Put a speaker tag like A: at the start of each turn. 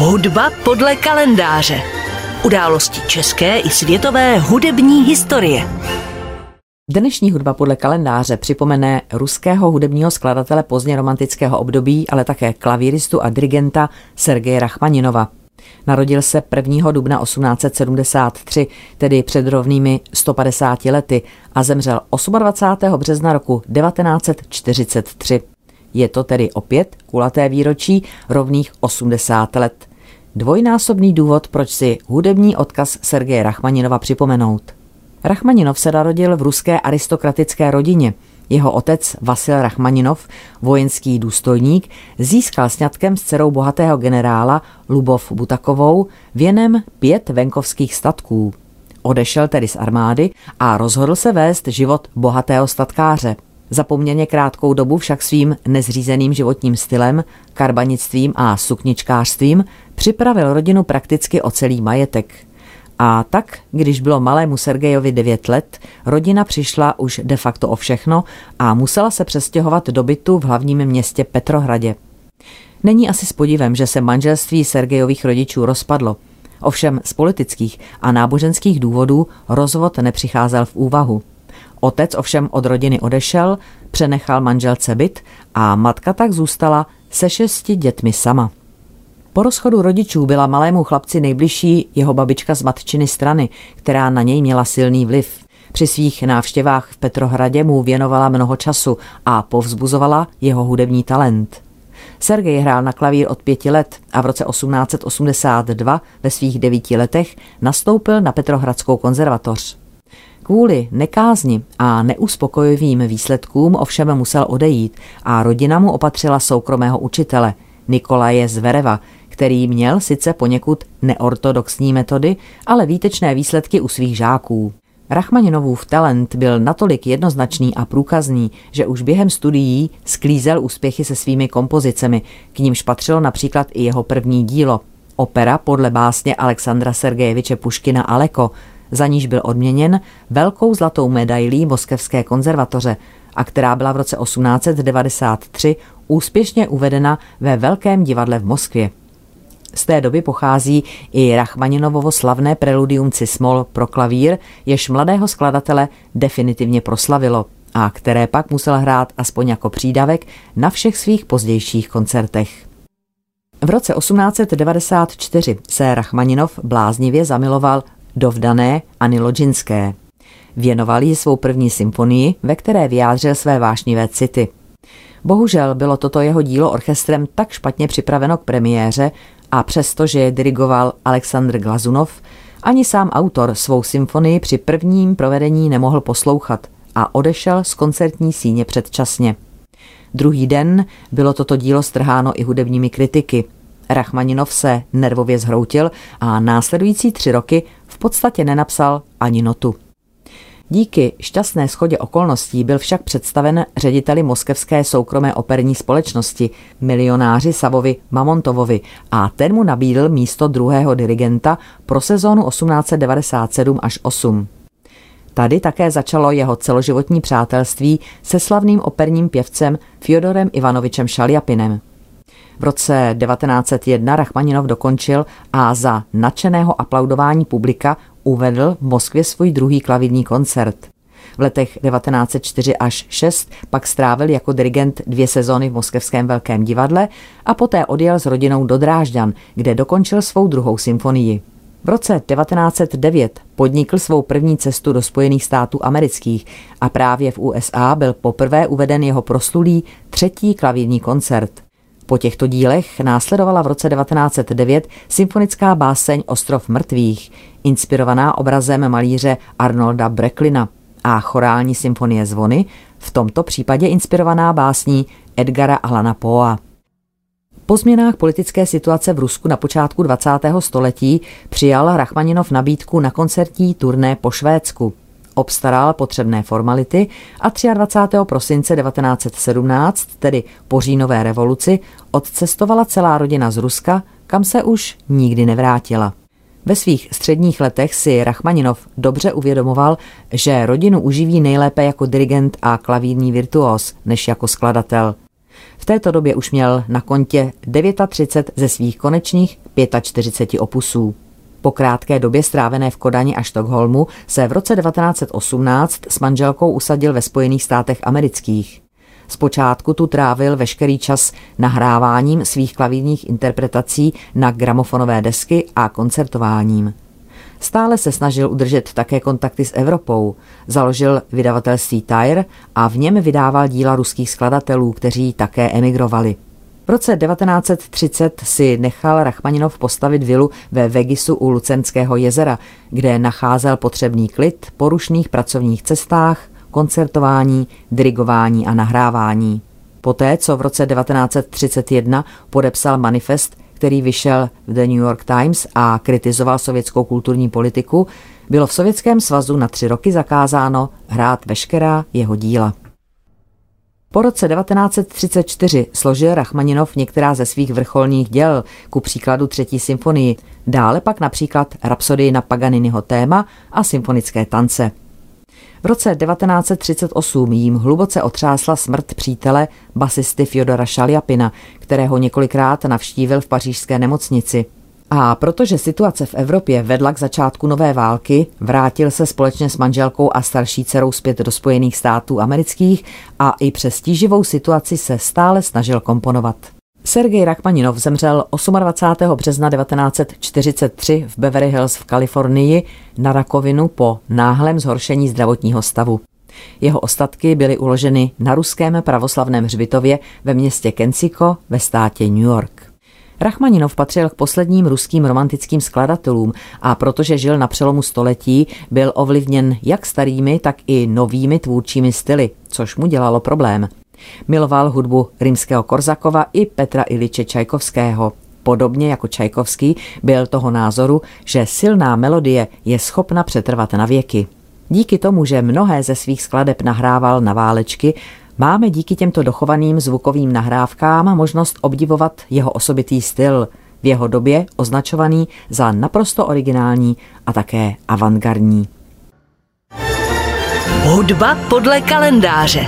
A: Hudba podle kalendáře. Události české i světové hudební historie.
B: Dnešní hudba podle kalendáře připomene ruského hudebního skladatele pozdně romantického období, ale také klavíristu a dirigenta Sergeje Rachmaninova. Narodil se 1. dubna 1873, tedy před rovnými 150 lety, a zemřel 28. března roku 1943. Je to tedy opět kulaté výročí rovných 80 let. Dvojnásobný důvod, proč si hudební odkaz Sergeje Rachmaninova připomenout. Rachmaninov se narodil v ruské aristokratické rodině. Jeho otec Vasil Rachmaninov, vojenský důstojník, získal sňatkem s dcerou bohatého generála Lubov Butakovou věnem pět venkovských statků. Odešel tedy z armády a rozhodl se vést život bohatého statkáře – za poměrně krátkou dobu však svým nezřízeným životním stylem, karbanictvím a sukničkářstvím připravil rodinu prakticky o celý majetek. A tak, když bylo malému Sergejovi 9 let, rodina přišla už de facto o všechno a musela se přestěhovat do bytu v hlavním městě Petrohradě. Není asi s podivem, že se manželství Sergejových rodičů rozpadlo. Ovšem z politických a náboženských důvodů rozvod nepřicházel v úvahu. Otec ovšem od rodiny odešel, přenechal manželce byt a matka tak zůstala se šesti dětmi sama. Po rozchodu rodičů byla malému chlapci nejbližší jeho babička z matčiny strany, která na něj měla silný vliv. Při svých návštěvách v Petrohradě mu věnovala mnoho času a povzbuzovala jeho hudební talent. Sergej hrál na klavír od pěti let a v roce 1882 ve svých devíti letech nastoupil na Petrohradskou konzervatoř. Kvůli nekázni a neuspokojivým výsledkům ovšem musel odejít a rodina mu opatřila soukromého učitele Nikolaje Zvereva, který měl sice poněkud neortodoxní metody, ale výtečné výsledky u svých žáků. Rachmaninovův talent byl natolik jednoznačný a průkazný, že už během studií sklízel úspěchy se svými kompozicemi, k nímž patřilo například i jeho první dílo, opera podle básně Alexandra Sergejeviče Puškina Aleko, za níž byl odměněn velkou zlatou medailí Moskevské konzervatoře a která byla v roce 1893 úspěšně uvedena ve Velkém divadle v Moskvě. Z té doby pochází i Rachmaninovovo slavné preludium Cismol pro klavír, jež mladého skladatele definitivně proslavilo a které pak musel hrát aspoň jako přídavek na všech svých pozdějších koncertech. V roce 1894 se Rachmaninov bláznivě zamiloval do vdané Ani Lodžinské. Věnoval jí svou první symfonii, ve které vyjádřil své vášnivé city. Bohužel bylo toto jeho dílo orchestrem tak špatně připraveno k premiéře a přestože je dirigoval Aleksandr Glazunov, ani sám autor svou symfonii při prvním provedení nemohl poslouchat a odešel z koncertní síně předčasně. Druhý den bylo toto dílo strháno i hudebními kritiky – Rachmaninov se nervově zhroutil a následující tři roky v podstatě nenapsal ani notu. Díky šťastné schodě okolností byl však představen řediteli moskevské soukromé operní společnosti, milionáři Savovi Mamontovovi a ten mu nabídl místo druhého dirigenta pro sezónu 1897 až 8. Tady také začalo jeho celoživotní přátelství se slavným operním pěvcem Fyodorem Ivanovičem Šaljapinem. V roce 1901 Rachmaninov dokončil a za nadšeného aplaudování publika uvedl v Moskvě svůj druhý klavírní koncert. V letech 1904 až 6 pak strávil jako dirigent dvě sezóny v Moskevském velkém divadle a poté odjel s rodinou do Drážďan, kde dokončil svou druhou symfonii. V roce 1909 podnikl svou první cestu do Spojených států amerických a právě v USA byl poprvé uveden jeho proslulý třetí klavírní koncert. Po těchto dílech následovala v roce 1909 symfonická báseň Ostrov mrtvých, inspirovaná obrazem malíře Arnolda Brecklina a chorální symfonie zvony, v tomto případě inspirovaná básní Edgara Alana Poa. Po změnách politické situace v Rusku na počátku 20. století přijal Rachmaninov nabídku na koncertní turné po Švédsku obstaral potřebné formality a 23. prosince 1917, tedy po říjnové revoluci, odcestovala celá rodina z Ruska, kam se už nikdy nevrátila. Ve svých středních letech si Rachmaninov dobře uvědomoval, že rodinu uživí nejlépe jako dirigent a klavírní virtuos, než jako skladatel. V této době už měl na kontě 39 ze svých konečných 45 opusů. Po krátké době strávené v Kodani a Štokholmu se v roce 1918 s manželkou usadil ve Spojených státech amerických. Zpočátku tu trávil veškerý čas nahráváním svých klavírních interpretací na gramofonové desky a koncertováním. Stále se snažil udržet také kontakty s Evropou. Založil vydavatelství Tyre a v něm vydával díla ruských skladatelů, kteří také emigrovali. V roce 1930 si nechal Rachmaninov postavit vilu ve Vegisu u Lucenského jezera, kde nacházel potřebný klid po rušných pracovních cestách, koncertování, dirigování a nahrávání. Poté, co v roce 1931 podepsal manifest, který vyšel v The New York Times a kritizoval sovětskou kulturní politiku, bylo v Sovětském svazu na tři roky zakázáno hrát veškerá jeho díla. Po roce 1934 složil Rachmaninov některá ze svých vrcholných děl, ku příkladu třetí symfonii, dále pak například Rapsodii na Paganiniho téma a symfonické tance. V roce 1938 jím hluboce otřásla smrt přítele basisty Fyodora Šaljapina, kterého několikrát navštívil v pařížské nemocnici. A protože situace v Evropě vedla k začátku nové války, vrátil se společně s manželkou a starší dcerou zpět do Spojených států amerických a i přes tíživou situaci se stále snažil komponovat. Sergej Rachmaninov zemřel 28. března 1943 v Beverly Hills v Kalifornii na rakovinu po náhlém zhoršení zdravotního stavu. Jeho ostatky byly uloženy na ruském pravoslavném hřbitově ve městě Kensico ve státě New York. Rachmaninov patřil k posledním ruským romantickým skladatelům a protože žil na přelomu století, byl ovlivněn jak starými, tak i novými tvůrčími styly, což mu dělalo problém. Miloval hudbu rimského Korzakova i Petra Iliče Čajkovského. Podobně jako Čajkovský byl toho názoru, že silná melodie je schopna přetrvat na věky. Díky tomu, že mnohé ze svých skladeb nahrával na válečky, máme díky těmto dochovaným zvukovým nahrávkám možnost obdivovat jeho osobitý styl, v jeho době označovaný za naprosto originální a také avantgardní.
A: Hudba podle kalendáře.